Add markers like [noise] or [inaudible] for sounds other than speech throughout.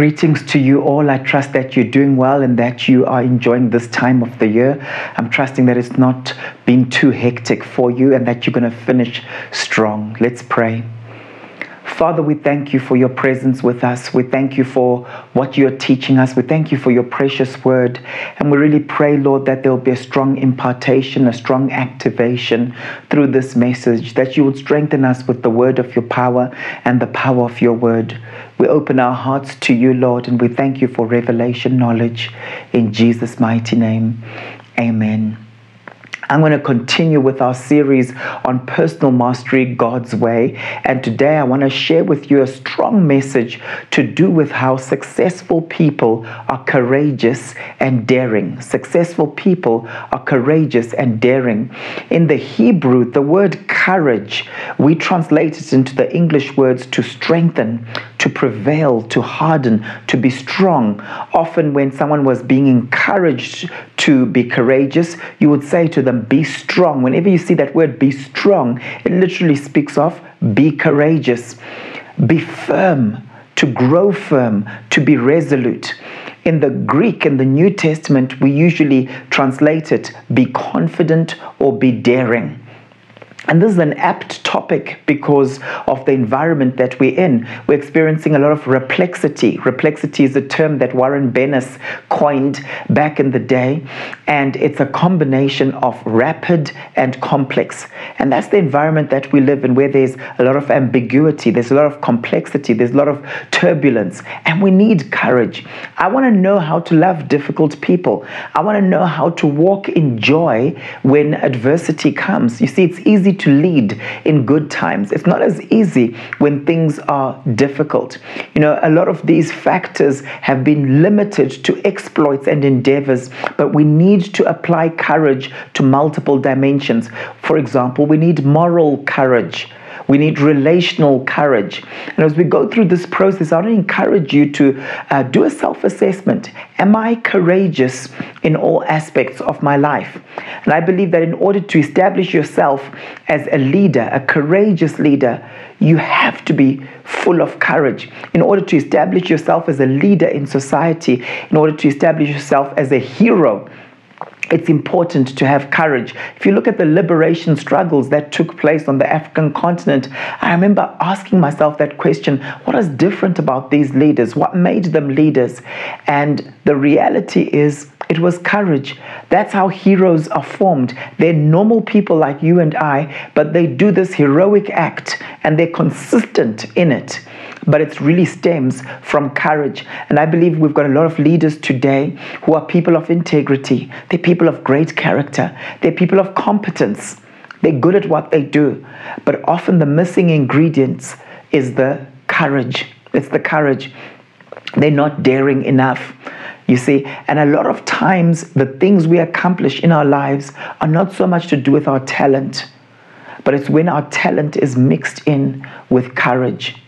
Greetings to you all. I trust that you're doing well and that you are enjoying this time of the year. I'm trusting that it's not been too hectic for you and that you're going to finish strong. Let's pray. Father, we thank you for your presence with us. We thank you for what you're teaching us. We thank you for your precious word. And we really pray, Lord, that there will be a strong impartation, a strong activation through this message, that you would strengthen us with the word of your power and the power of your word. We open our hearts to you, Lord, and we thank you for revelation knowledge. In Jesus' mighty name, amen. I'm going to continue with our series on personal mastery God's way. And today I want to share with you a strong message to do with how successful people are courageous and daring. Successful people are courageous and daring. In the Hebrew, the word courage, we translate it into the English words to strengthen, to prevail, to harden, to be strong. Often, when someone was being encouraged to be courageous, you would say to them, Be strong. Whenever you see that word, be strong, it literally speaks of be courageous, be firm, to grow firm, to be resolute. In the Greek, in the New Testament, we usually translate it be confident or be daring. And this is an apt topic because of the environment that we're in. We're experiencing a lot of raplexity. Raplexity is a term that Warren Bennis coined back in the day, and it's a combination of rapid and complex. And that's the environment that we live in where there's a lot of ambiguity, there's a lot of complexity, there's a lot of turbulence, and we need courage. I want to know how to love difficult people. I want to know how to walk in joy when adversity comes. You see, it's easy to lead in good times. It's not as easy when things are difficult. You know, a lot of these factors have been limited to exploits and endeavors, but we need to apply courage to multiple dimensions. For example, we need moral courage. We need relational courage. And as we go through this process, I want to encourage you to uh, do a self assessment. Am I courageous in all aspects of my life? And I believe that in order to establish yourself as a leader, a courageous leader, you have to be full of courage. In order to establish yourself as a leader in society, in order to establish yourself as a hero, it's important to have courage. If you look at the liberation struggles that took place on the African continent, I remember asking myself that question what is different about these leaders? What made them leaders? And the reality is, it was courage. That's how heroes are formed. They're normal people like you and I, but they do this heroic act and they're consistent in it but it really stems from courage. And I believe we've got a lot of leaders today who are people of integrity, they're people of great character, they're people of competence. They're good at what they do, but often the missing ingredients is the courage. It's the courage. They're not daring enough. You see, and a lot of times the things we accomplish in our lives are not so much to do with our talent, but it's when our talent is mixed in with courage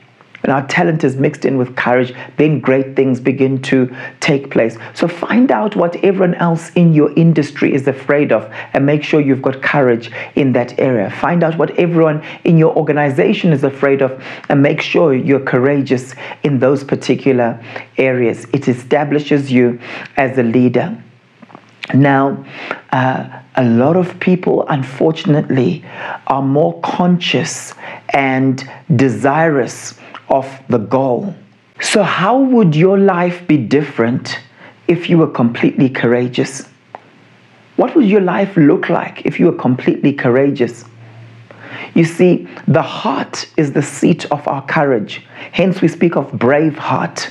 and our talent is mixed in with courage, then great things begin to take place. So find out what everyone else in your industry is afraid of and make sure you've got courage in that area. Find out what everyone in your organization is afraid of and make sure you're courageous in those particular areas. It establishes you as a leader. Now, uh, a lot of people, unfortunately, are more conscious and desirous of the goal. So, how would your life be different if you were completely courageous? What would your life look like if you were completely courageous? You see, the heart is the seat of our courage. Hence, we speak of brave heart.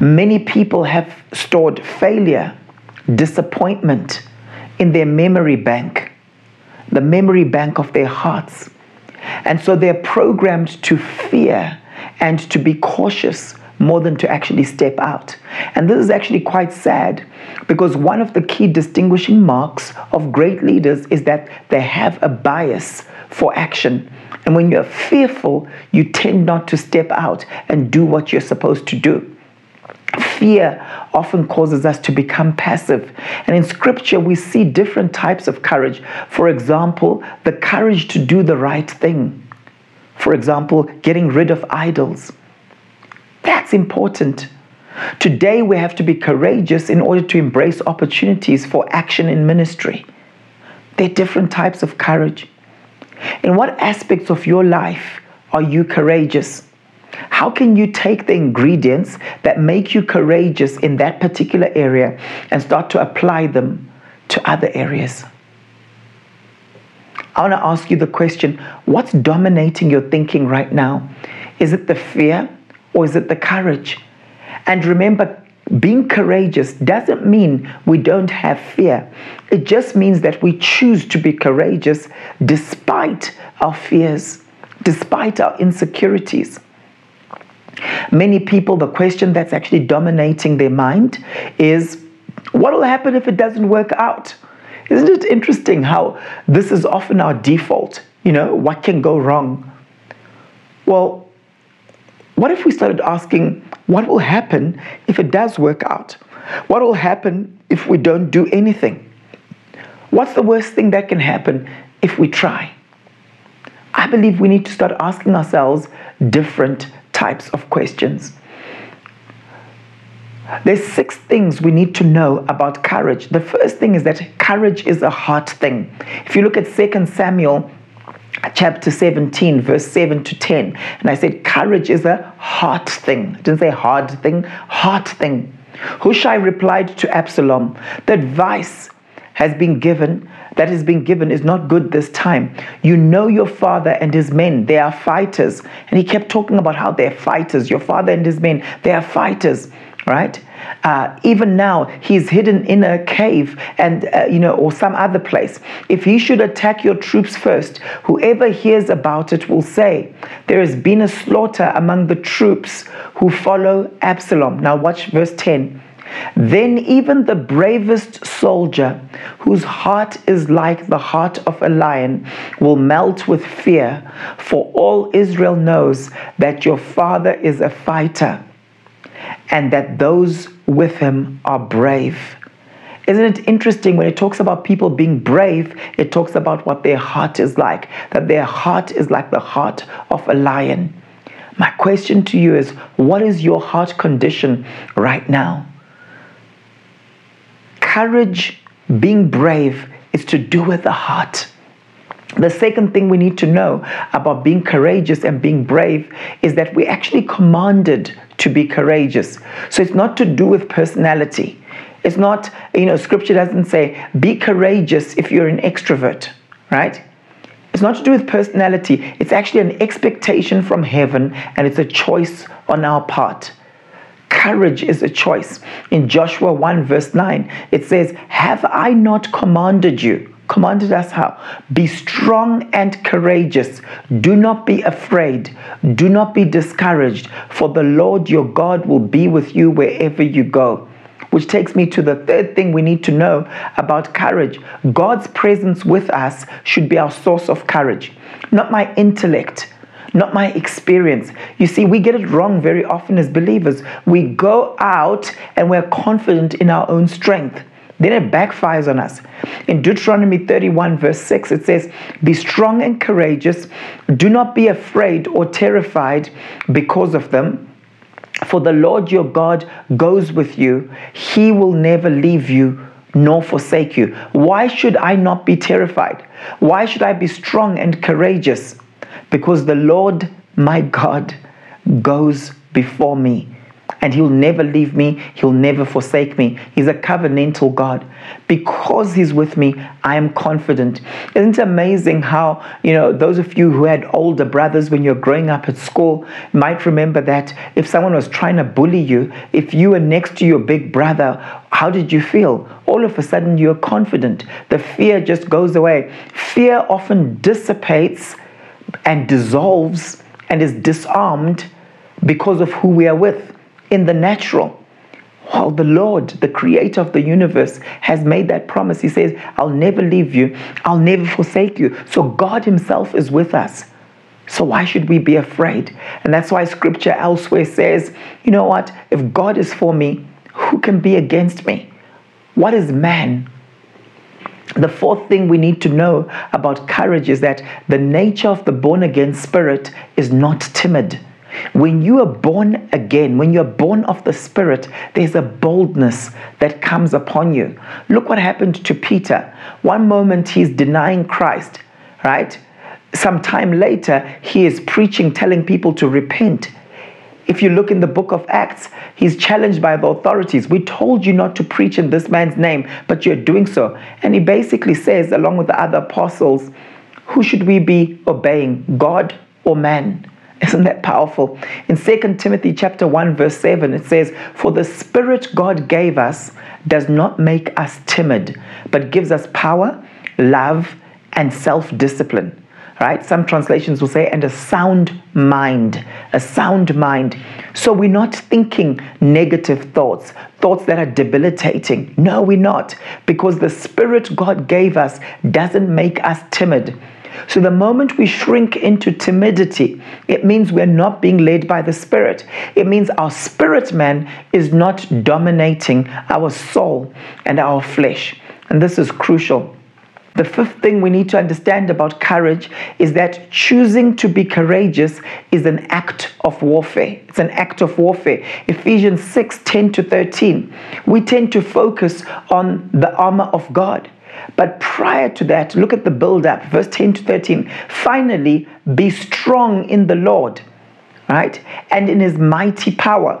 Many people have stored failure, disappointment in their memory bank, the memory bank of their hearts. And so they're programmed to fear and to be cautious more than to actually step out. And this is actually quite sad because one of the key distinguishing marks of great leaders is that they have a bias for action. And when you're fearful, you tend not to step out and do what you're supposed to do. Fear often causes us to become passive. And in scripture, we see different types of courage. For example, the courage to do the right thing For example, getting rid of idols. That's important. Today, we have to be courageous in order to embrace opportunities for action in ministry. There are different types of courage. In what aspects of your life are you courageous? How can you take the ingredients that make you courageous in that particular area and start to apply them to other areas? I want to ask you the question what's dominating your thinking right now? Is it the fear or is it the courage? And remember, being courageous doesn't mean we don't have fear. It just means that we choose to be courageous despite our fears, despite our insecurities. Many people, the question that's actually dominating their mind is what will happen if it doesn't work out? Isn't it interesting how this is often our default? You know, what can go wrong? Well, what if we started asking, what will happen if it does work out? What will happen if we don't do anything? What's the worst thing that can happen if we try? I believe we need to start asking ourselves different types of questions. There's six things we need to know about courage. The first thing is that courage is a heart thing. If you look at 2 Samuel chapter 17, verse 7 to 10, and I said courage is a heart thing. I didn't say hard thing, heart thing. Hushai replied to Absalom, The advice has been given that has been given is not good this time. You know your father and his men, they are fighters. And he kept talking about how they're fighters. Your father and his men, they are fighters right? Uh, even now, he's hidden in a cave and, uh, you know, or some other place. If he should attack your troops first, whoever hears about it will say, There has been a slaughter among the troops who follow Absalom. Now, watch verse 10. Then even the bravest soldier, whose heart is like the heart of a lion, will melt with fear, for all Israel knows that your father is a fighter and that those with him are brave. Isn't it interesting when it talks about people being brave, it talks about what their heart is like, that their heart is like the heart of a lion. My question to you is what is your heart condition right now? Courage, being brave, is to do with the heart. The second thing we need to know about being courageous and being brave is that we're actually commanded to be courageous. So it's not to do with personality. It's not, you know, scripture doesn't say be courageous if you're an extrovert, right? It's not to do with personality. It's actually an expectation from heaven and it's a choice on our part. Courage is a choice. In Joshua 1, verse 9, it says, Have I not commanded you? Commanded us how? Be strong and courageous. Do not be afraid. Do not be discouraged, for the Lord your God will be with you wherever you go. Which takes me to the third thing we need to know about courage. God's presence with us should be our source of courage, not my intellect, not my experience. You see, we get it wrong very often as believers. We go out and we're confident in our own strength. Then it backfires on us. In Deuteronomy 31, verse 6, it says, Be strong and courageous. Do not be afraid or terrified because of them. For the Lord your God goes with you, he will never leave you nor forsake you. Why should I not be terrified? Why should I be strong and courageous? Because the Lord my God goes before me and he'll never leave me, he'll never forsake me. He's a covenantal God. Because he's with me, I am confident. Isn't it amazing how, you know, those of you who had older brothers when you're growing up at school might remember that if someone was trying to bully you, if you were next to your big brother, how did you feel? All of a sudden, you're confident. The fear just goes away. Fear often dissipates and dissolves and is disarmed because of who we are with in the natural. While the Lord, the creator of the universe, has made that promise. He says, I'll never leave you, I'll never forsake you. So God Himself is with us. So why should we be afraid? And that's why scripture elsewhere says, you know what? If God is for me, who can be against me? What is man? The fourth thing we need to know about courage is that the nature of the born again spirit is not timid. When you are born again, when you're born of the Spirit, there's a boldness that comes upon you. Look what happened to Peter. One moment he's denying Christ, right? Some time later, he is preaching, telling people to repent. If you look in the book of Acts, he's challenged by the authorities. We told you not to preach in this man's name, but you're doing so. And he basically says, along with the other apostles, who should we be obeying, God or man? Isn't that powerful? In 2 Timothy chapter 1 verse 7 it says, "For the spirit God gave us does not make us timid, but gives us power, love, and self-discipline." Right? Some translations will say, and a sound mind, a sound mind. So we're not thinking negative thoughts, thoughts that are debilitating. No, we're not, because the Spirit God gave us doesn't make us timid. So the moment we shrink into timidity, it means we're not being led by the Spirit. It means our spirit man is not dominating our soul and our flesh. And this is crucial. The fifth thing we need to understand about courage is that choosing to be courageous is an act of warfare. It's an act of warfare. Ephesians 6 10 to 13. We tend to focus on the armor of God. But prior to that, look at the build up, verse 10 to 13. Finally, be strong in the Lord, right? And in his mighty power.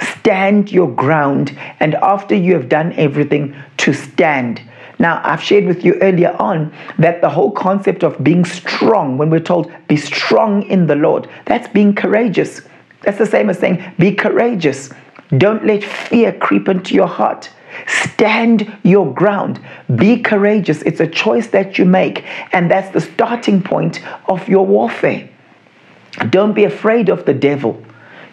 stand your ground, and after you have done everything, to stand. Now, I've shared with you earlier on that the whole concept of being strong, when we're told, be strong in the Lord, that's being courageous. That's the same as saying, be courageous. Don't let fear creep into your heart. Stand your ground. Be courageous. It's a choice that you make, and that's the starting point of your warfare. Don't be afraid of the devil.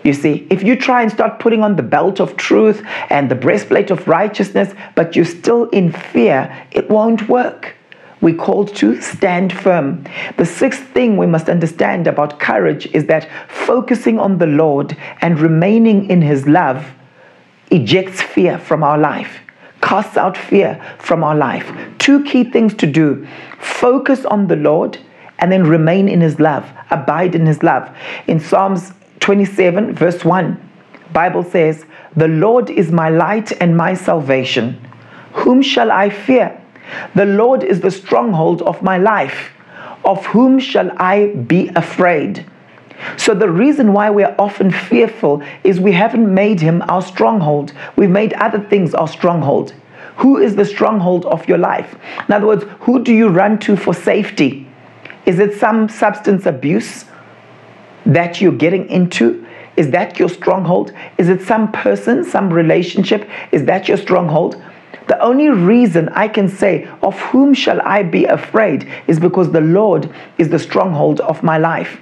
You see, if you try and start putting on the belt of truth and the breastplate of righteousness, but you're still in fear, it won't work. We're called to stand firm. The sixth thing we must understand about courage is that focusing on the Lord and remaining in His love ejects fear from our life, casts out fear from our life. Two key things to do focus on the Lord and then remain in His love, abide in His love. In Psalms 27, verse 1, Bible says, The Lord is my light and my salvation. Whom shall I fear? The Lord is the stronghold of my life. Of whom shall I be afraid? So, the reason why we're often fearful is we haven't made him our stronghold. We've made other things our stronghold. Who is the stronghold of your life? In other words, who do you run to for safety? Is it some substance abuse? That you're getting into? Is that your stronghold? Is it some person, some relationship? Is that your stronghold? The only reason I can say, Of whom shall I be afraid? is because the Lord is the stronghold of my life.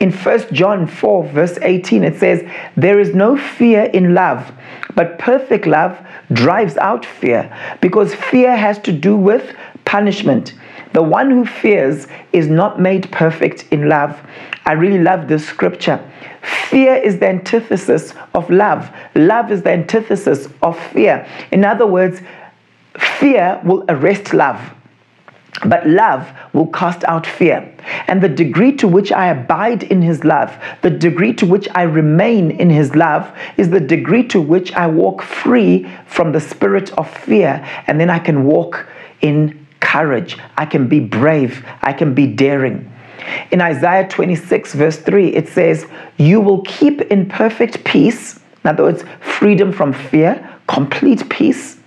In 1 John 4, verse 18, it says, There is no fear in love, but perfect love drives out fear, because fear has to do with punishment. The one who fears is not made perfect in love. I really love this scripture. Fear is the antithesis of love. Love is the antithesis of fear. In other words, fear will arrest love. But love will cast out fear. And the degree to which I abide in his love, the degree to which I remain in his love, is the degree to which I walk free from the spirit of fear. And then I can walk in courage. I can be brave. I can be daring. In Isaiah 26, verse 3, it says, You will keep in perfect peace, in other words, freedom from fear, complete peace,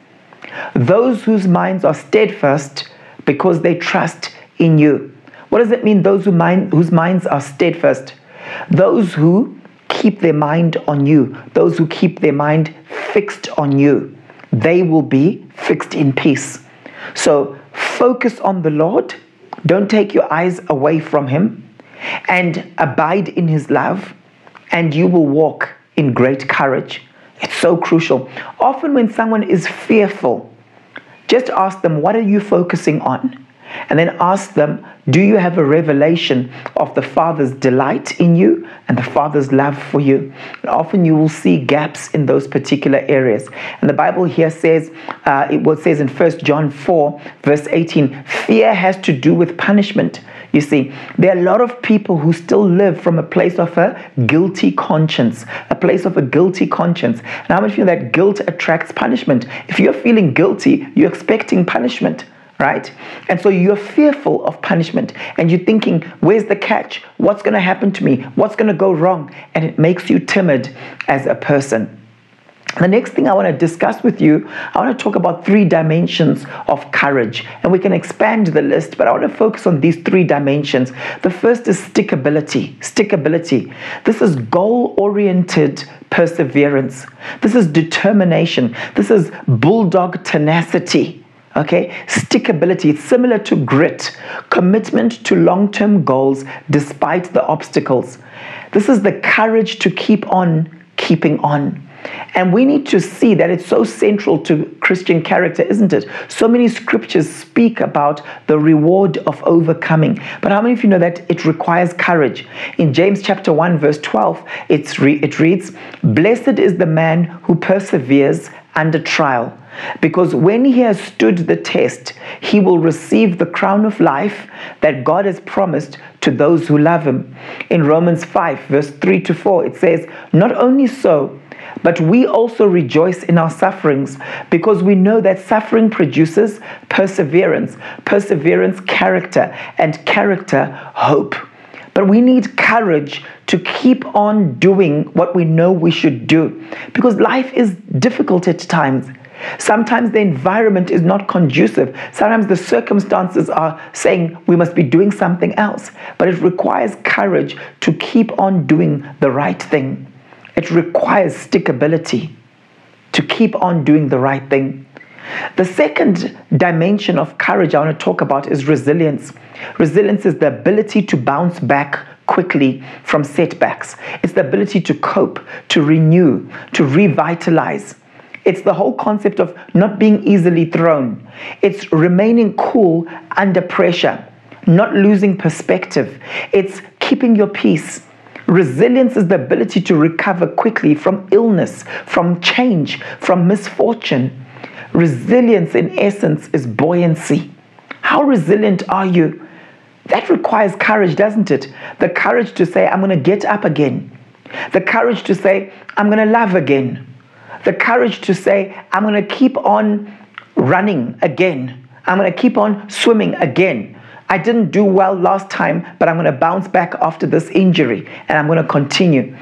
those whose minds are steadfast because they trust in you. What does it mean, those who mind, whose minds are steadfast? Those who keep their mind on you, those who keep their mind fixed on you, they will be fixed in peace. So focus on the Lord Don't take your eyes away from him and abide in his love, and you will walk in great courage. It's so crucial. Often, when someone is fearful, just ask them, What are you focusing on? And then ask them, Do you have a revelation of the Father's delight in you and the Father's love for you? And often you will see gaps in those particular areas. And the Bible here says, uh, it what says in 1 John 4, verse 18, fear has to do with punishment. You see, there are a lot of people who still live from a place of a guilty conscience, a place of a guilty conscience. And how many feel that guilt attracts punishment? If you're feeling guilty, you're expecting punishment right? And so you're fearful of punishment and you're thinking, where's the catch? What's going to happen to me? What's going to go wrong? And it makes you timid as a person. The next thing I want to discuss with you, I want to talk about three dimensions of courage. And we can expand the list, but I want to focus on these three dimensions. The first is stickability. Stickability. This is goal oriented perseverance. This is determination. This is bulldog tenacity. Okay, stickability, it's similar to grit, commitment to long term goals despite the obstacles. This is the courage to keep on keeping on. And we need to see that it's so central to Christian character, isn't it? So many scriptures speak about the reward of overcoming. But how many of you know that it requires courage? In James chapter 1, verse 12, it's re- it reads, Blessed is the man who perseveres under trial. Because when he has stood the test, he will receive the crown of life that God has promised to those who love him. In Romans 5, verse 3 to 4, it says, Not only so, but we also rejoice in our sufferings because we know that suffering produces perseverance, perseverance, character, and character, hope. But we need courage to keep on doing what we know we should do because life is difficult at times. Sometimes the environment is not conducive. Sometimes the circumstances are saying we must be doing something else. But it requires courage to keep on doing the right thing. It requires stickability to keep on doing the right thing. The second dimension of courage I want to talk about is resilience. Resilience is the ability to bounce back quickly from setbacks, it's the ability to cope, to renew, to revitalize. It's the whole concept of not being easily thrown. It's remaining cool under pressure, not losing perspective. It's keeping your peace. Resilience is the ability to recover quickly from illness, from change, from misfortune. Resilience, in essence, is buoyancy. How resilient are you? That requires courage, doesn't it? The courage to say, I'm going to get up again. The courage to say, I'm going to love again the courage to say, I'm going to keep on running again. I'm going to keep on swimming again. I didn't do well last time, but I'm going to bounce back after this injury and I'm going to continue.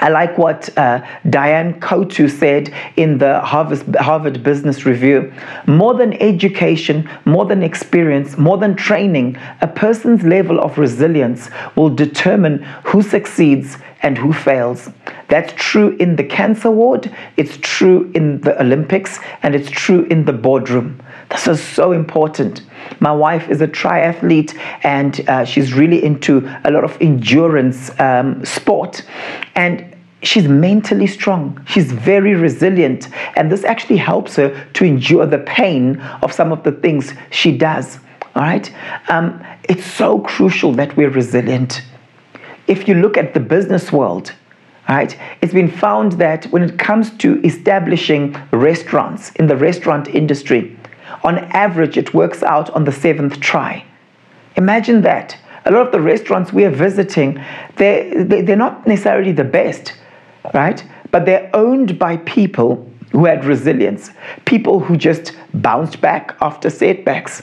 I like what uh, Diane Coutu said in the Harvard, Harvard Business Review. More than education, more than experience, more than training, a person's level of resilience will determine who succeeds and who fails. That's true in the cancer ward, it's true in the Olympics, and it's true in the boardroom. This is so important. My wife is a triathlete and uh, she's really into a lot of endurance um, sport. And she's mentally strong. She's very resilient. And this actually helps her to endure the pain of some of the things she does. All right? Um, it's so crucial that we're resilient if you look at the business world, right, it's been found that when it comes to establishing restaurants in the restaurant industry, on average, it works out on the seventh try. Imagine that. A lot of the restaurants we are visiting, they're, they're not necessarily the best, right? But they're owned by people who had resilience, people who just bounced back after setbacks.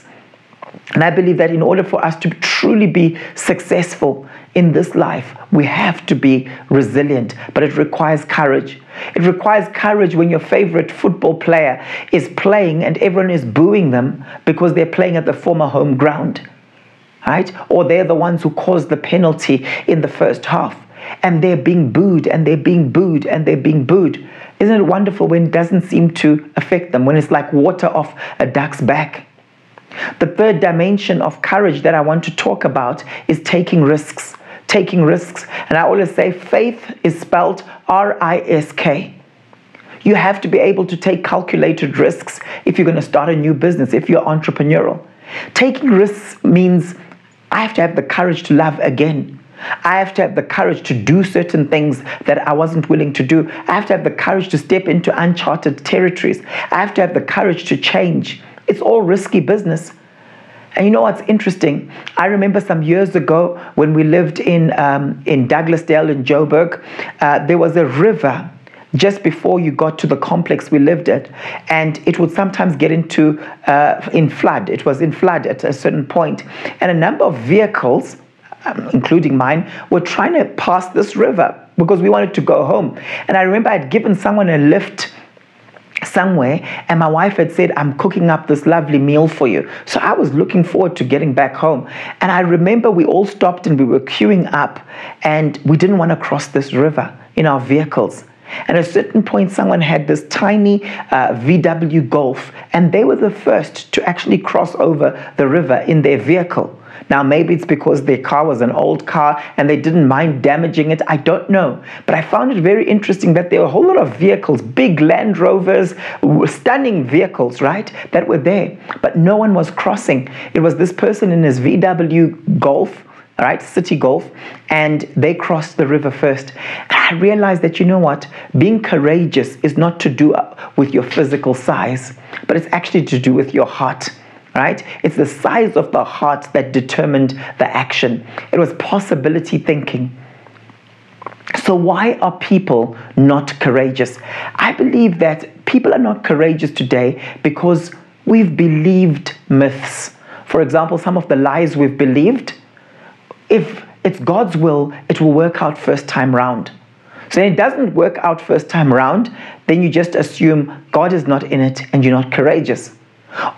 And I believe that in order for us to truly be successful in this life, we have to be resilient, but it requires courage. It requires courage when your favorite football player is playing and everyone is booing them because they're playing at the former home ground, right? Or they're the ones who caused the penalty in the first half and they're being booed and they're being booed and they're being booed. Isn't it wonderful when it doesn't seem to affect them, when it's like water off a duck's back? The third dimension of courage that I want to talk about is taking risks. Taking risks. And I always say faith is spelled R I S K. You have to be able to take calculated risks if you're going to start a new business, if you're entrepreneurial. Taking risks means I have to have the courage to love again. I have to have the courage to do certain things that I wasn't willing to do. I have to have the courage to step into uncharted territories. I have to have the courage to change. It's all risky business. And you know what's interesting? I remember some years ago when we lived in, um, in Douglasdale in Joburg, uh, there was a river just before you got to the complex we lived at and it would sometimes get into uh, in flood. It was in flood at a certain point. And a number of vehicles um, including mine were trying to pass this river because we wanted to go home. And i remember i'd given someone a lift somewhere and my wife had said i'm cooking up this lovely meal for you. So i was looking forward to getting back home. And i remember we all stopped and we were queuing up and we didn't want to cross this river in our vehicles. And at a certain point, someone had this tiny uh, VW Golf, and they were the first to actually cross over the river in their vehicle. Now, maybe it's because their car was an old car and they didn't mind damaging it. I don't know. But I found it very interesting that there were a whole lot of vehicles, big Land Rovers, stunning vehicles, right, that were there. But no one was crossing. It was this person in his VW Golf right? City Golf, and they crossed the river first. And I realized that, you know what, being courageous is not to do uh, with your physical size, but it's actually to do with your heart right? It's the size of the heart that determined the action. It was possibility thinking. So, why are people not courageous? I believe that people are not courageous today because we've believed myths. For example, some of the lies we've believed if it's God's will, it will work out first time round. So it doesn't work out first time round, then you just assume God is not in it and you're not courageous.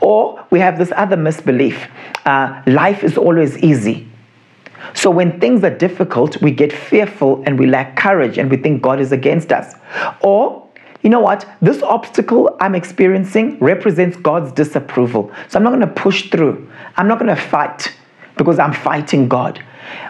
Or we have this other misbelief uh, life is always easy. So when things are difficult, we get fearful and we lack courage and we think God is against us. Or, you know what? This obstacle I'm experiencing represents God's disapproval. So I'm not going to push through. I'm not going to fight because I'm fighting God.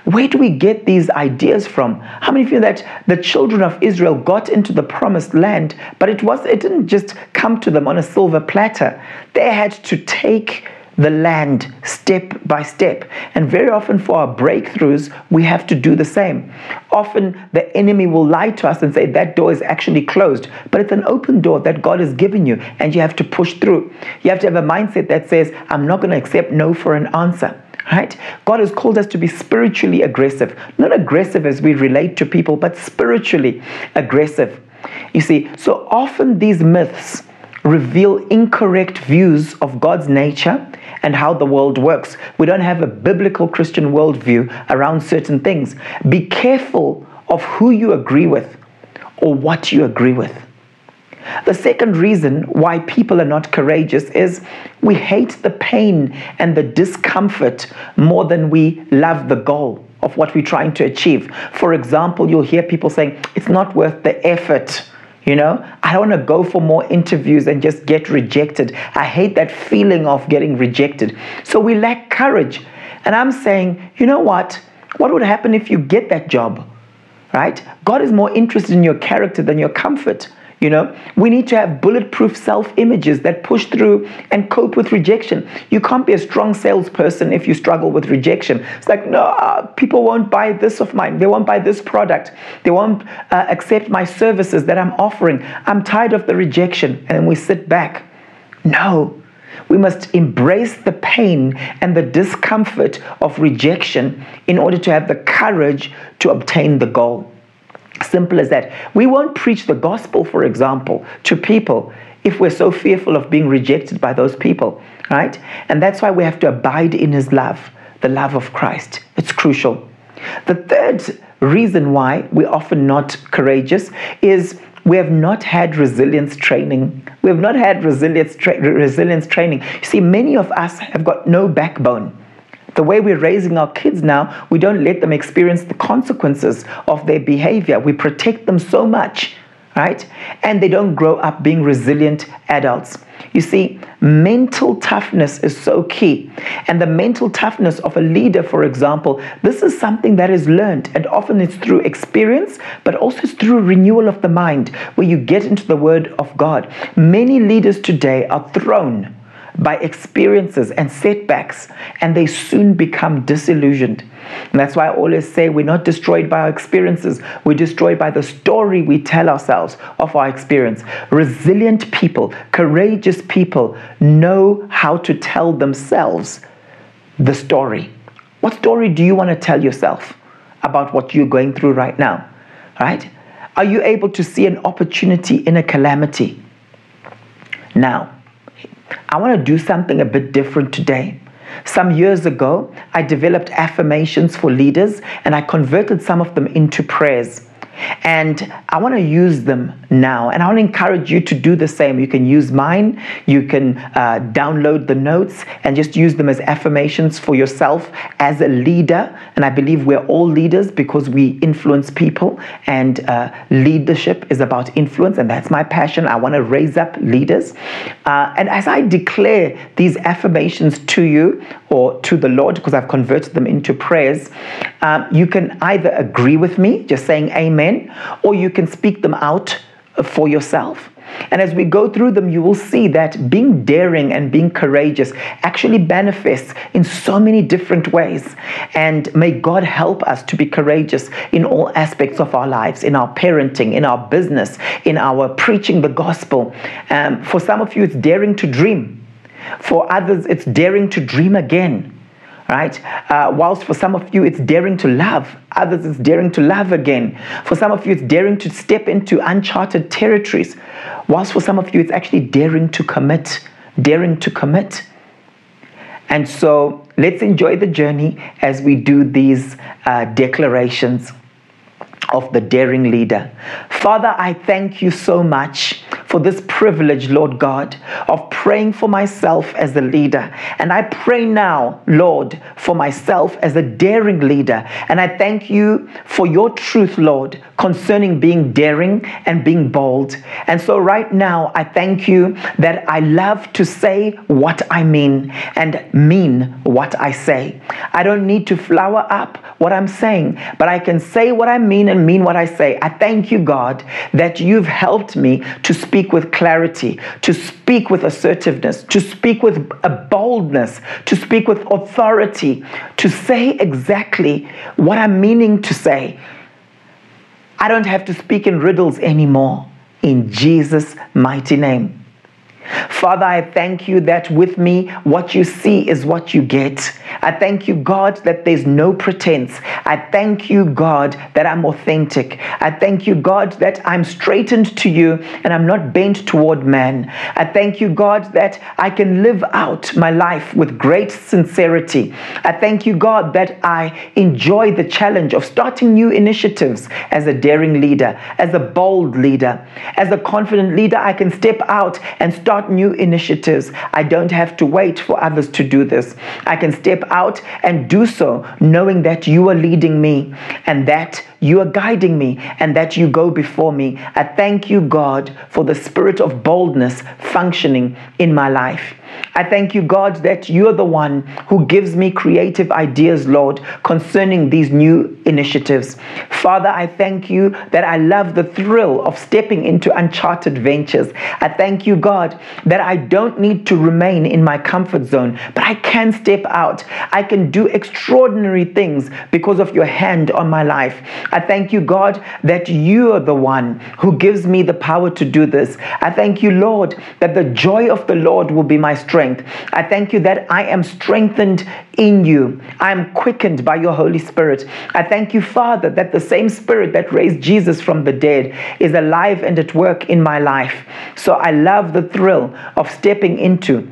Where do we get these ideas from? How many of you know that the children of Israel got into the promised land, but it was it didn't just come to them on a silver platter. They had to take the land step by step. And very often for our breakthroughs, we have to do the same. Often the enemy will lie to us and say that door is actually closed, but it's an open door that God has given you, and you have to push through. You have to have a mindset that says, I'm not going to accept no for an answer right? God has called us to be spiritually aggressive, not aggressive as we relate to people, but spiritually aggressive. You see, so often these myths reveal incorrect views of God's nature and how the world works. We don't have a biblical Christian worldview around certain things. Be careful of who you agree with or what you agree with. The second reason why people are not courageous is we hate the pain and the discomfort more than we love the goal of what we're trying to achieve. For example, you'll hear people saying, it's not worth the effort. You know, I don't want to go for more interviews and just get rejected. I hate that feeling of getting rejected. So we lack courage. And I'm saying, you know what? What would happen if you get that job? Right? God is more interested in your character than your comfort. You know, we need to have bulletproof self images that push through and cope with rejection. You can't be a strong salesperson if you struggle with rejection. It's like, no, uh, people won't buy this of mine. They won't buy this product. They won't uh, accept my services that I'm offering. I'm tired of the rejection. And we sit back. No, we must embrace the pain and the discomfort of rejection in order to have the courage to obtain the goal. Simple as that. We won't preach the gospel, for example, to people if we're so fearful of being rejected by those people, right? And that's why we have to abide in his love, the love of Christ. It's crucial. The third reason why we're often not courageous is we have not had resilience training. We have not had resilience, tra- resilience training. You see, many of us have got no backbone. The way we're raising our kids now, we don't let them experience the consequences of their behavior. We protect them so much, right? And they don't grow up being resilient adults. You see, mental toughness is so key. And the mental toughness of a leader, for example, this is something that is learned. And often it's through experience, but also it's through renewal of the mind, where you get into the Word of God. Many leaders today are thrown by experiences and setbacks, and they soon become disillusioned. And that's why I always say we're not destroyed by our experiences, we're destroyed by the story we tell ourselves of our experience. Resilient people, courageous people know how to tell themselves the story. What story do you want to tell yourself about what you're going through right now? Right? Are you able to see an opportunity in a calamity? Now, I want to do something a bit different today. Some years ago, I developed affirmations for leaders and I converted some of them into prayers. And I want to use them now. And I want to encourage you to do the same. You can use mine, you can uh, download the notes and just use them as affirmations for yourself as a leader. And I believe we're all leaders because we influence people, and uh, leadership is about influence. And that's my passion. I want to raise up leaders. Uh, and as I declare these affirmations to you or to the Lord, because I've converted them into prayers, um, you can either agree with me, just saying amen, or you can speak them out for yourself. And as we go through them, you will see that being daring and being courageous actually manifests in so many different ways. And may God help us to be courageous in all aspects of our lives, in our parenting, in our business, in our preaching the gospel. Um, for some of you, it's daring to dream. For others, it's daring to dream again right? Uh, whilst for some of you it's daring to love, others it's daring to love again. For some of you it's daring to step into uncharted territories, whilst for some of you it's actually daring to commit, daring to commit. And so let's enjoy the journey as we do these uh, declarations of the daring leader. Father, I thank you so much for this privilege, Lord God, of praying for myself as a leader. And I pray now, Lord, for myself as a daring leader. And I thank you for your truth, Lord, concerning being daring and being bold. And so, right now, I thank you that I love to say what I mean and mean what I say. I don't need to flower up what I'm saying, but I can say what I mean mean what I say. I thank you, God, that you've helped me to speak speak with clarity, to speak with assertiveness, to speak with a boldness, to speak with authority, to say exactly what I'm meaning to say. I don't have to speak in riddles anymore. In Jesus' mighty name. Father, I thank you that with me, what you see is what you get. I thank you, God, that there's no pretense. I thank you, God, that I'm authentic. I thank you, God, that I'm straightened to you and I'm not bent toward man. I thank you, God, that I can live out my life with great sincerity. I thank you, God, that I enjoy the challenge of starting new initiatives as a daring leader, as a bold leader, as a confident leader. I can step out and start start new initiatives. I don't have to wait for others to do this. I can step out and do so knowing that you are leading me and that you are guiding me and that you go before me. I thank you, God, for the spirit of boldness functioning in my life. I thank you, God, that you're the one who gives me creative ideas, Lord, concerning these new initiatives. Father, I thank you that I love the thrill of stepping into uncharted ventures. I thank you, God, that I don't need to remain in my comfort zone, but I can step out. I can do extraordinary things because of your hand on my life. I thank you, God, that you are the one who gives me the power to do this. I thank you, Lord, that the joy of the Lord will be my strength. I thank you that I am strengthened in you. I am quickened by your Holy Spirit. I thank you, Father, that the same Spirit that raised Jesus from the dead is alive and at work in my life. So I love the thrill of stepping into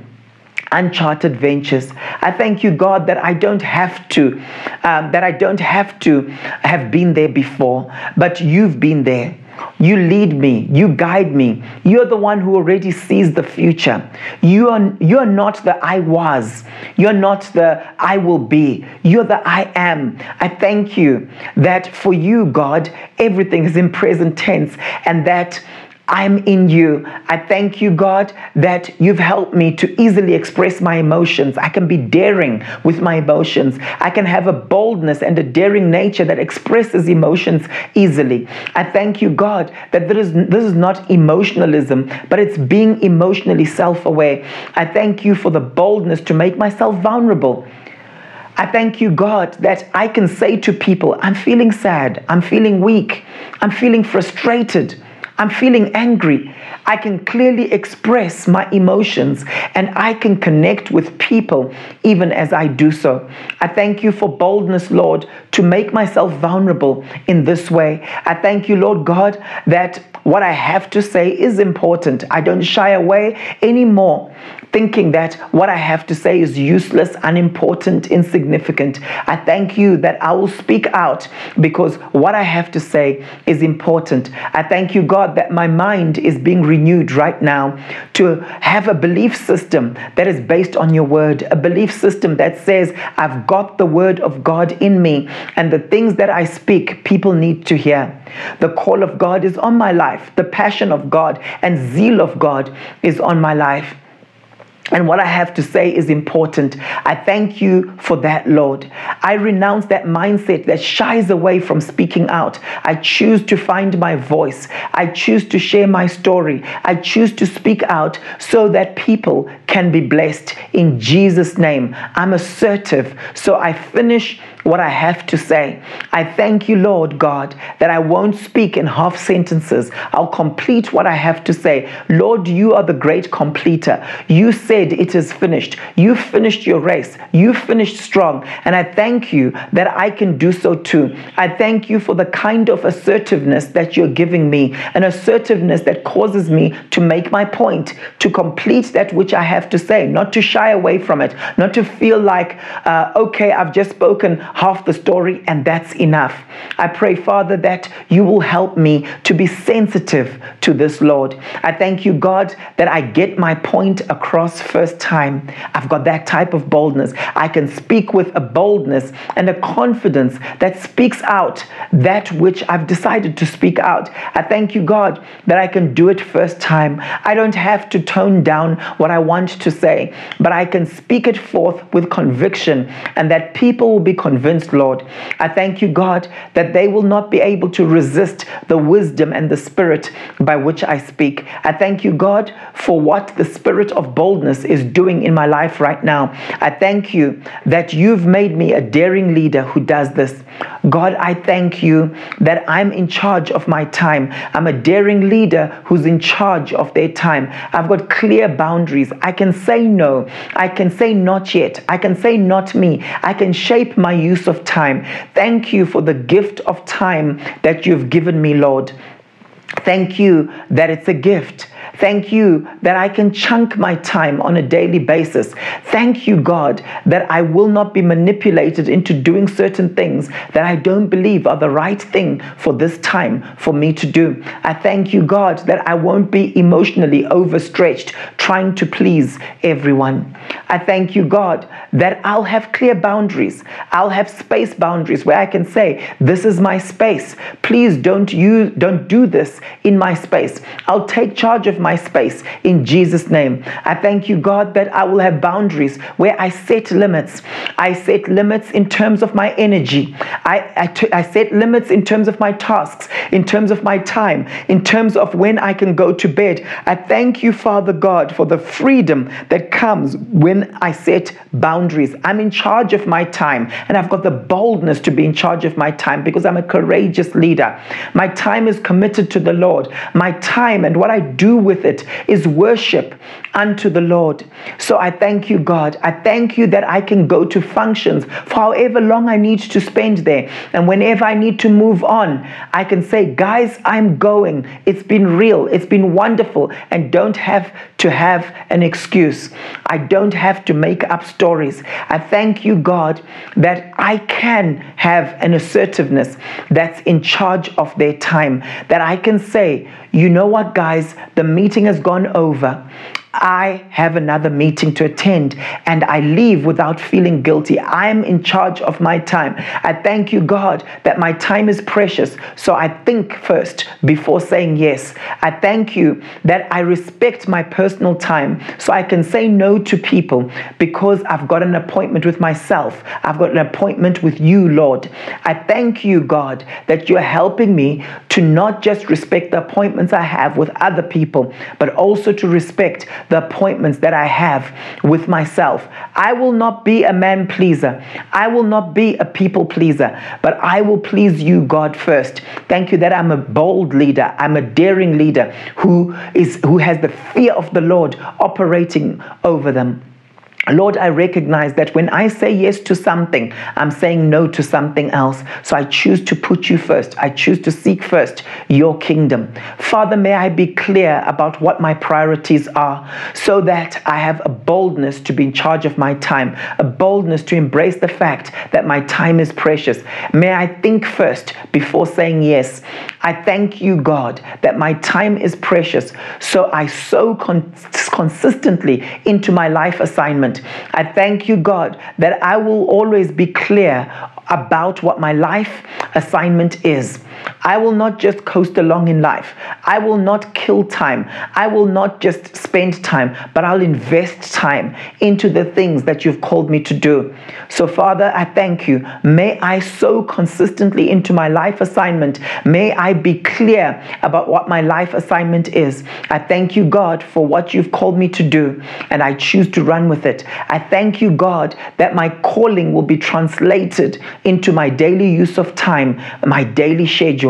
uncharted ventures. I thank you, God, that I don't have to, um, that I don't have to have been there before, but you've been there. You lead me, you guide me. You're the one who already sees the future. You are, you're not the I was. You're not the I will be. You're the I am. I thank you that for you, God, everything is in present tense and that I'm in you. I thank you, God, that you've helped me to easily express my emotions. I can be daring with my emotions. I can have a boldness and a daring nature that expresses emotions easily. I thank you, God, that there is, this is not emotionalism, but it's being emotionally self aware. I thank you for the boldness to make myself vulnerable. I thank you, God, that I can say to people, I'm feeling sad, I'm feeling weak, I'm feeling frustrated. I'm feeling angry. I can clearly express my emotions and I can connect with people even as I do so. I thank you for boldness, Lord, to make myself vulnerable in this way. I thank you, Lord God, that what I have to say is important. I don't shy away anymore thinking that what I have to say is useless, unimportant, insignificant. I thank you that I will speak out because what I have to say is important. I thank you, God, that my mind is being renewed right now to have a belief system that is based on your word, a belief system that says, I've got the word of God in me, and the things that I speak, people need to hear. The call of God is on my life, the passion of God and zeal of God is on my life. And what I have to say is important. I thank you for that, Lord. I renounce that mindset that shies away from speaking out. I choose to find my voice. I choose to share my story. I choose to speak out so that people can be blessed. In Jesus' name, I'm assertive. So I finish what I have to say. I thank you, Lord God, that I won't speak in half sentences. I'll complete what I have to say. Lord, you are the great completer. You said it is finished. You finished your race. You finished strong. And I thank you that I can do so too. I thank you for the kind of assertiveness that you're giving me, an assertiveness that causes me to make my point, to complete that which I have to say, not to shy away from it, not to feel like, uh, okay, I've just spoken half the story and that's enough. I pray, Father, that you will help me to be sensitive to this, Lord. I thank you, God, that I get my point across first time. I've got that type of boldness. I can speak with a boldness and a confidence that speaks out that which I've decided to speak out. I thank you, God, that I can do it first time. I don't have to tone down what I want to say, but I can speak it forth with conviction and that people will be convinced convinced, Lord. I thank you, God, that they will not be able to resist the wisdom and the spirit by which I speak. I thank you, God, for what the spirit of boldness is doing in my life right now. I thank you that you've made me a daring leader who does this. God, I thank you that I'm in charge of my time. I'm a daring leader who's in charge of their time. I've got clear boundaries. I can say no. I can say not yet. I can say not me. I can shape my use of time. Thank you for the gift of time that you've given me, Lord. Thank you that it's a gift. Thank you that I can chunk my time on a daily basis. Thank you, God, that I will not be manipulated into doing certain things that I don't believe are the right thing for this time for me to do. I thank you, God, that I won't be emotionally overstretched trying to please everyone. I thank you, God, that I'll have clear boundaries. I'll have space boundaries where I can say, This is my space. Please don't use, don't do this in my space. I'll take charge of my space in Jesus' name. I thank you, God, that I will have boundaries where I set limits. I set limits in terms of my energy. I, I, t- I set limits in terms of my tasks, in terms of my time, in terms of when I can go to bed. I thank you, Father God, for the freedom that comes when I set boundaries. I'm in charge of my time, and I've got the boldness to be in charge of my time because I'm a courageous leader. My time is committed to the Lord. My time and what I do with it is worship unto the Lord. So I thank you, God. I thank you that I can go to functions for however long I need to spend there. And whenever I need to move on, I can say, guys, I'm going. It's been real, it's been wonderful, and don't have to have an excuse. I don't have to make up stories. I thank you, God, that I can have an assertiveness that's in charge of their time, that I can say, you know what, guys, the meeting has gone over. I have another meeting to attend and I leave without feeling guilty. I'm in charge of my time. I thank you, God, that my time is precious. So I think first before saying yes. I thank you that I respect my personal time so I can say no to people because I've got an appointment with myself. I've got an appointment with you, Lord. I thank you, God, that you're helping me to not just respect the appointments I have with other people, but also to respect the appointments that I have with myself. I will not be a man pleaser. I will not be a people pleaser, but I will please you, God, first. Thank you that I'm a bold leader. I'm a daring leader who is who has the fear of the Lord operating over them. Lord, I recognize that when I say yes to something, I'm saying no to something else. So I choose to put you first. I choose to seek first your kingdom. Father, may I be clear about what my priorities are so that I have a boldness to be in charge of my time, a boldness to embrace the fact that my time is precious. May I think first before saying yes. I thank you, God, that my time is precious. So I sow con- consistently into my life assignment. I thank you, God, that I will always be clear about what my life assignment is. I will not just coast along in life. I will not kill time. I will not just spend time, but I'll invest time into the things that you've called me to do. So, Father, I thank you. May I sow consistently into my life assignment. May I be clear about what my life assignment is. I thank you, God, for what you've called me to do, and I choose to run with it. I thank you, God, that my calling will be translated into my daily use of time, my daily schedule.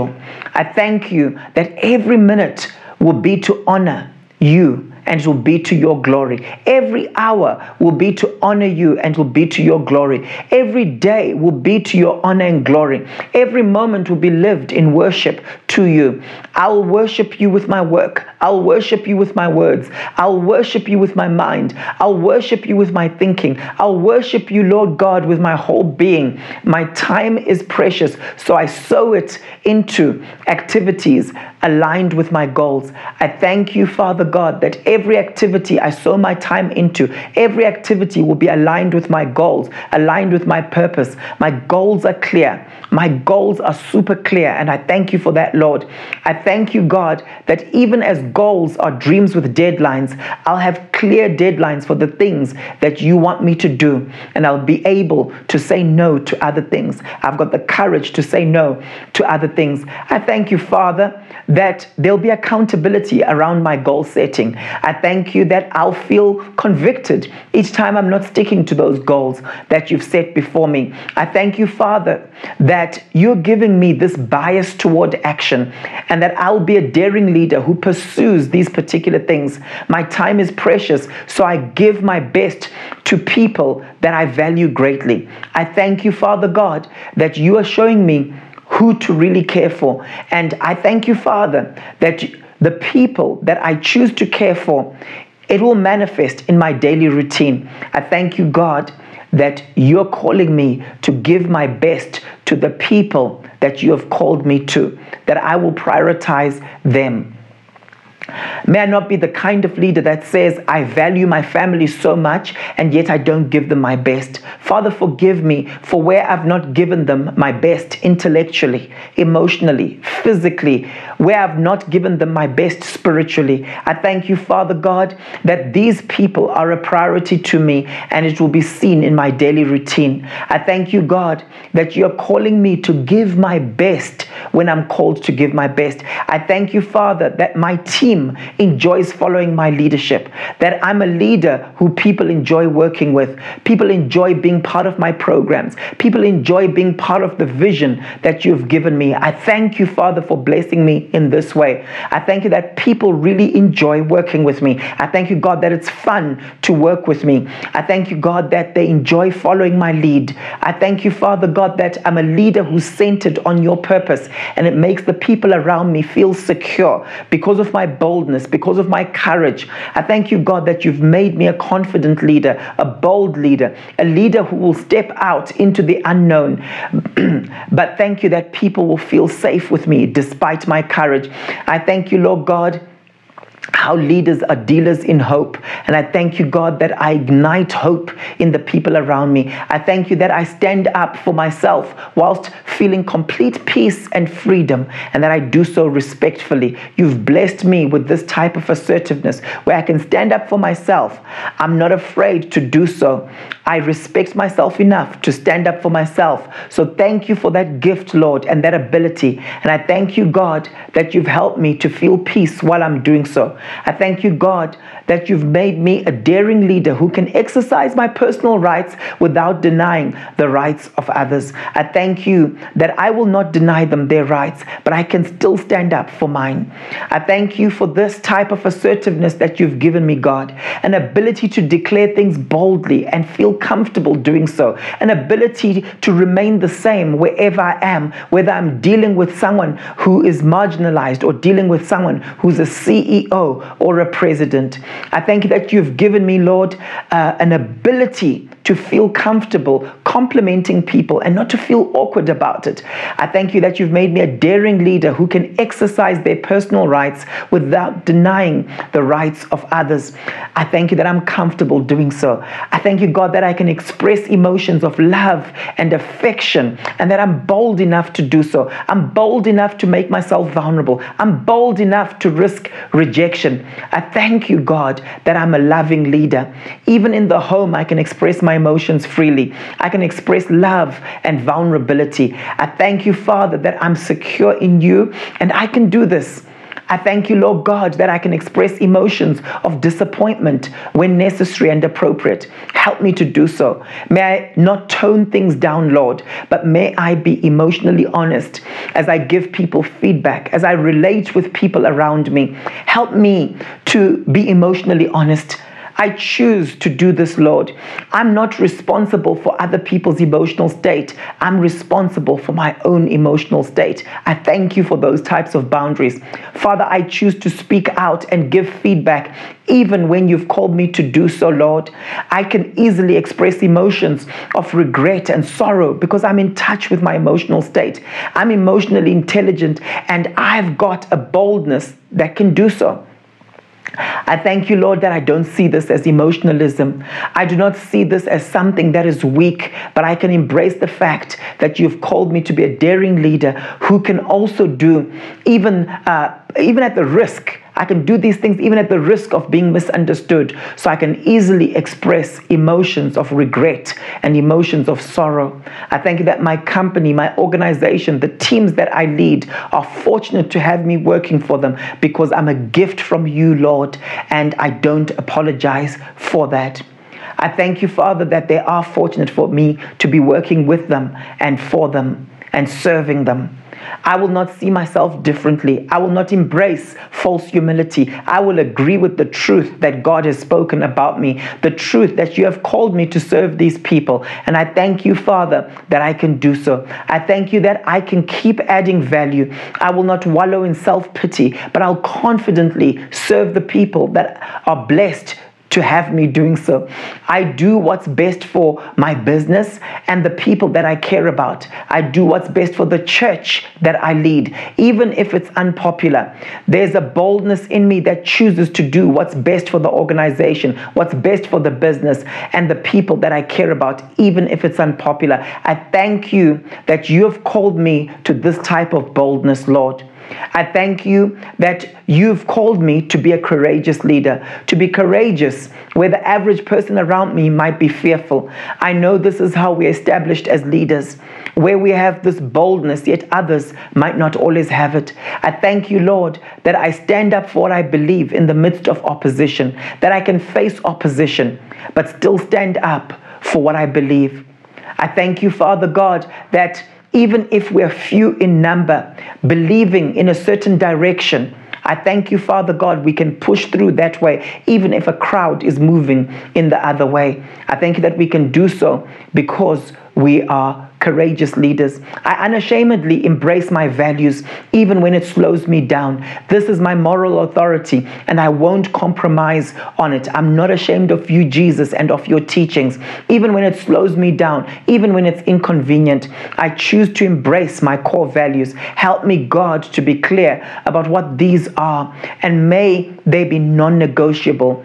I thank you that every minute will be to honor you and it will be to your glory. Every hour will be to honor you and will be to your glory. Every day will be to your honor and glory. Every moment will be lived in worship to you. I'll worship you with my work. I'll worship you with my words. I'll worship you with my mind. I'll worship you with my thinking. I'll worship you, Lord God, with my whole being. My time is precious, so I sow it into activities aligned with my goals. I thank you, Father God, that every activity I sow my time into, every activity will be aligned with my goals, aligned with my purpose. My goals are clear. My goals are super clear, and I thank you for that, Lord. I thank you, God, that even as goals are dreams with deadlines, I'll have clear deadlines for the things that you want me to do, and I'll be able to say no to other things. I've got the courage to say no to other things. I thank you, Father, that there'll be accountability around my goal setting. Thank you that I'll feel convicted each time I'm not sticking to those goals that you've set before me. I thank you, Father, that you're giving me this bias toward action and that I'll be a daring leader who pursues these particular things. My time is precious, so I give my best to people that I value greatly. I thank you, Father God, that you are showing me who to really care for. And I thank you, Father, that the people that I choose to care for, it will manifest in my daily routine. I thank you, God, that you're calling me to give my best to the people that you have called me to, that I will prioritize them. May I not be the kind of leader that says, I value my family so much and yet I don't give them my best. Father, forgive me for where I've not given them my best intellectually, emotionally, physically, where I've not given them my best spiritually. I thank you, Father God, that these people are a priority to me and it will be seen in my daily routine. I thank you, God, that you're calling me to give my best when I'm called to give my best. I thank you, Father, that my team team enjoys following my leadership, that I'm a leader who people enjoy working with, people enjoy being part of my programs, people enjoy being part of the vision that you've given me. I thank you, Father, for blessing me in this way. I thank you that people really enjoy working with me. I thank you, God, that it's fun to work with me. I thank you, God, that they enjoy following my lead. I thank you, Father God, that I'm a leader who's centered on your purpose and it makes the people around me feel secure because of my because of my courage. I thank you, God, that you've made me a confident leader, a bold leader, a leader who will step out into the unknown. [clears throat] but thank you that people will feel safe with me despite my courage. I thank you, Lord God how leaders are dealers in hope. And I thank you, God, that I ignite hope in the people around me. I thank you that I stand up for myself whilst feeling complete peace and freedom, and that I do so respectfully. You've blessed me with this type of assertiveness where I can stand up for myself. I'm not afraid to do so. I respect myself enough to stand up for myself. So thank you for that gift, Lord, and that ability. And I thank you, God, that you've helped me to feel peace while I'm doing so. I thank you, God, that you've made me a daring leader who can exercise my personal rights without denying the rights of others. I thank you that I will not deny them their rights, but I can still stand up for mine. I thank you for this type of assertiveness that you've given me, God, an ability to declare things boldly and feel comfortable doing so, an ability to remain the same wherever I am, whether I'm dealing with someone who is marginalized or dealing with someone who's a CEO or a president. I thank you that you've given me, Lord, uh, an ability to feel comfortable complimenting people and not to feel awkward about it. I thank you that you've made me a daring leader who can exercise their personal rights without denying the rights of others. I thank you that I'm comfortable doing so. I thank you, God, that I can express emotions of love and affection and that I'm bold enough to do so. I'm bold enough to make myself vulnerable. I'm bold enough to risk rejection. I thank you, God, that I'm a loving leader. Even in the home, I can express my emotions freely. I can express love and vulnerability. I thank you, Father, that I'm secure in you and I can do this. I thank you, Lord God, that I can express emotions of disappointment when necessary and appropriate. Help me to do so. May I not tone things down, Lord, but may I be emotionally honest as I give people feedback, as I relate with people around me. Help me to be emotionally honest I choose to do this, Lord. I'm not responsible for other people's emotional state. I'm responsible for my own emotional state. I thank you for those types of boundaries. Father, I choose to speak out and give feedback even when you've called me to do so, Lord. I can easily express emotions of regret and sorrow because I'm in touch with my emotional state. I'm emotionally intelligent and I've got a boldness that can do so. I thank you, Lord, that I don't see this as emotionalism. I do not see this as something that is weak, but I can embrace the fact that you've called me to be a daring leader who can also do, even, uh, even at the risk I can do these things even at the risk of being misunderstood. So I can easily express emotions of regret and emotions of sorrow. I thank you that my company, my organization, the teams that I lead are fortunate to have me working for them because I'm a gift from you, Lord, and I don't apologize for that. I thank you, Father, that they are fortunate for me to be working with them and for them and serving them. I will not see myself differently. I will not embrace false humility. I will agree with the truth that God has spoken about me, the truth that you have called me to serve these people. And I thank you, Father, that I can do so. I thank you that I can keep adding value. I will not wallow in self pity, but I'll confidently serve the people that are blessed to have me doing so. I do what's best for my business and the people that I care about. I do what's best for the church that I lead, even if it's unpopular. There's a boldness in me that chooses to do what's best for the organization, what's best for the business and the people that I care about, even if it's unpopular. I thank you that you have called me to this type of boldness, Lord. I thank you that you've called me to be a courageous leader, to be courageous where the average person around me might be fearful. I know this is how we're established as leaders. where we have this boldness, yet others might not always have it. I thank you, Lord, that I stand up for what I believe in the midst of opposition, that I can face opposition, but still stand up for what I believe. I thank you, Father God, that even if we're few in number, believing in a certain direction, I thank you, Father God, we can push through that way, even if a crowd is moving in the other way. I thank you that we can do so because we are courageous leaders. I unashamedly embrace my values even when it slows me down. This is my moral authority and I won't compromise on it. I'm not ashamed of you, Jesus, and of your teachings. Even when it slows me down, even when it's inconvenient, I choose to embrace my core values. Help me, God, to be clear about what these are and may they be non negotiable.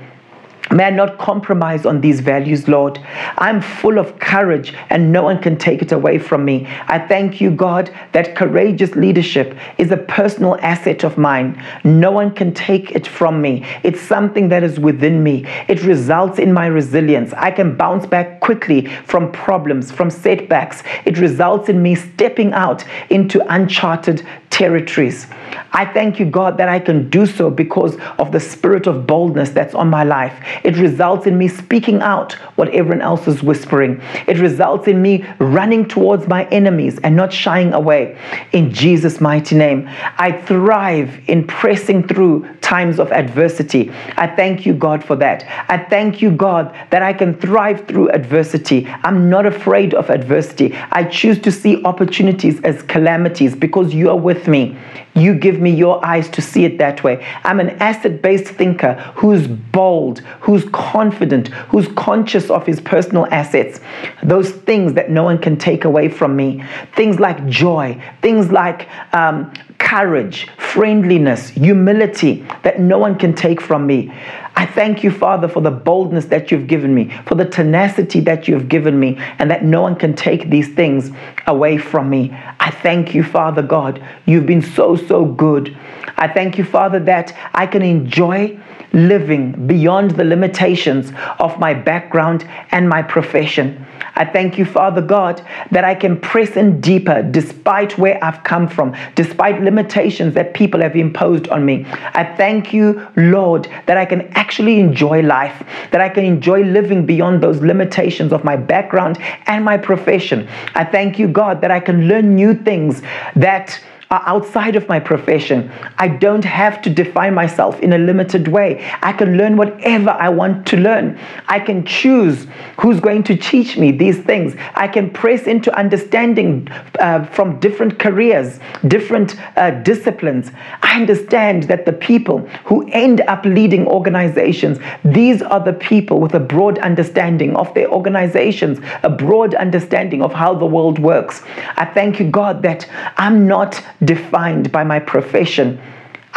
May I not compromise on these values, Lord. I'm full of courage and no one can take it away from me. I thank you, God, that courageous leadership is a personal asset of mine. No one can take it from me. It's something that is within me. It results in my resilience. I can bounce back quickly from problems, from setbacks. It results in me stepping out into uncharted territories. I thank you, God, that I can do so because of the spirit of boldness that's on my life. It results in me speaking out what everyone else is whispering. It results in me running towards my enemies and not shying away. In Jesus' mighty name, I thrive in pressing through times of adversity. I thank you, God, for that. I thank you, God, that I can thrive through adversity. I'm not afraid of adversity. I choose to see opportunities as calamities because you are with me. You give me your eyes to see it that way. I'm an asset based thinker who's bold, who's confident, who's conscious of his personal assets. Those things that no one can take away from me. Things like joy, things like um, courage, friendliness, humility that no one can take from me. I thank you, Father, for the boldness that you've given me, for the tenacity that you've given me, and that no one can take these things away from me. I thank you, Father God. You've been so, so good. I thank you, Father, that I can enjoy living beyond the limitations of my background and my profession. I thank you, Father God, that I can press in deeper despite where I've come from, despite limitations that people have imposed on me. I thank you, Lord, that I can actually enjoy life, that I can enjoy living beyond those limitations of my background and my profession. I thank you, God, that I can learn new things that are outside of my profession. I don't have to define myself in a limited way. I can learn whatever I want to learn. I can choose who's going to teach me these things. I can press into understanding uh, from different careers, different uh, disciplines. I understand that the people who end up leading organizations, these are the people with a broad understanding of their organizations, a broad understanding of how the world works. I thank you, God, that I'm not defined by my profession.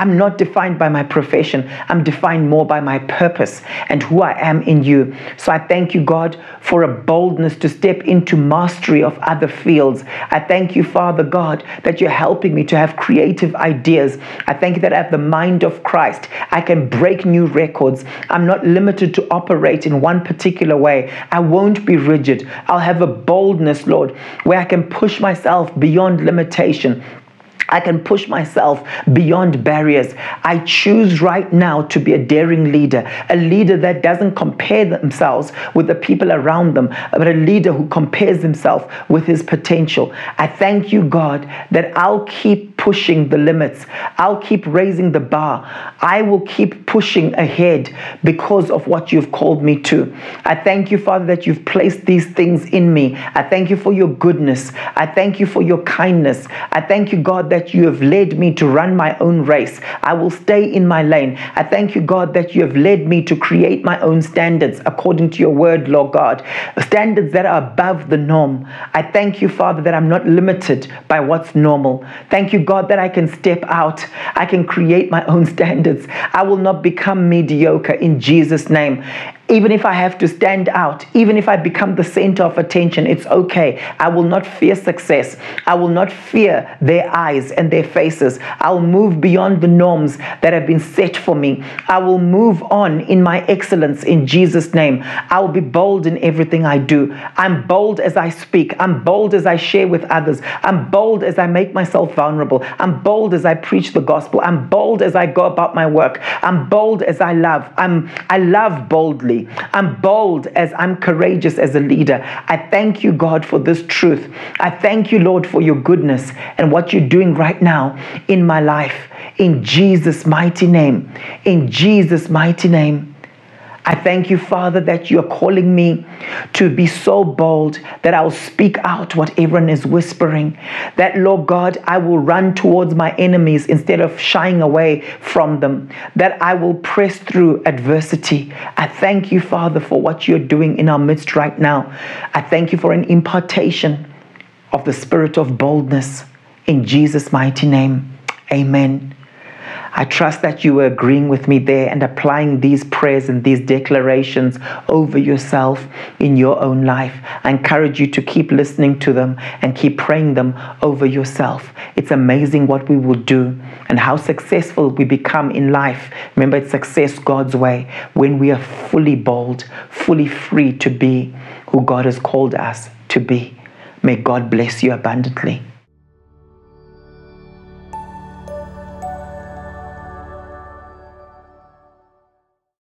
I'm not defined by my profession. I'm defined more by my purpose and who I am in you. So I thank you, God, for a boldness to step into mastery of other fields. I thank you, Father God, that you're helping me to have creative ideas. I thank you that I have the mind of Christ. I can break new records. I'm not limited to operate in one particular way. I won't be rigid. I'll have a boldness, Lord, where I can push myself beyond limitation I can push myself beyond barriers. I choose right now to be a daring leader, a leader that doesn't compare themselves with the people around them, but a leader who compares himself with his potential. I thank you, God, that I'll keep pushing the limits. I'll keep raising the bar. I will keep pushing ahead because of what you've called me to. I thank you, Father, that you've placed these things in me. I thank you for your goodness. I thank you for your kindness. I thank you, God, that you have led me to run my own race. I will stay in my lane. I thank you, God, that you have led me to create my own standards according to your word, Lord God, standards that are above the norm. I thank you, Father, that I'm not limited by what's normal. Thank you, God, that I can step out. I can create my own [laughs] standards. I will not become mediocre in Jesus' name. Even if I have to stand out, even if I become the center of attention, it's okay. I will not fear success. I will not fear their eyes and their faces. I'll move beyond the norms that have been set for me. I will move on in my excellence in Jesus' name. I will be bold in everything I do. I'm bold as I speak. I'm bold as I share with others. I'm bold as I make myself vulnerable. I'm bold as I preach the gospel. I'm bold as I go about my work. I'm bold as I love. I'm I love I'm bold as I'm courageous as a leader. I thank you, God, for this truth. I thank you, Lord, for your goodness and what you're doing right now in my life. In Jesus' mighty name. In Jesus' mighty name. I thank you, Father, that you are calling me to be so bold that I'll speak out what everyone is whispering. That, Lord God, I will run towards my enemies instead of shying away from them. That I will press through adversity. I thank you, Father, for what you're doing in our midst right now. I thank you for an impartation of the spirit of boldness. In Jesus' mighty name, amen. I trust that you are agreeing with me there and applying these prayers and these declarations over yourself in your own life. I encourage you to keep listening to them and keep praying them over yourself. It's amazing what we will do and how successful we become in life. Remember, it's success God's way when we are fully bold, fully free to be who God has called us to be. May God bless you abundantly.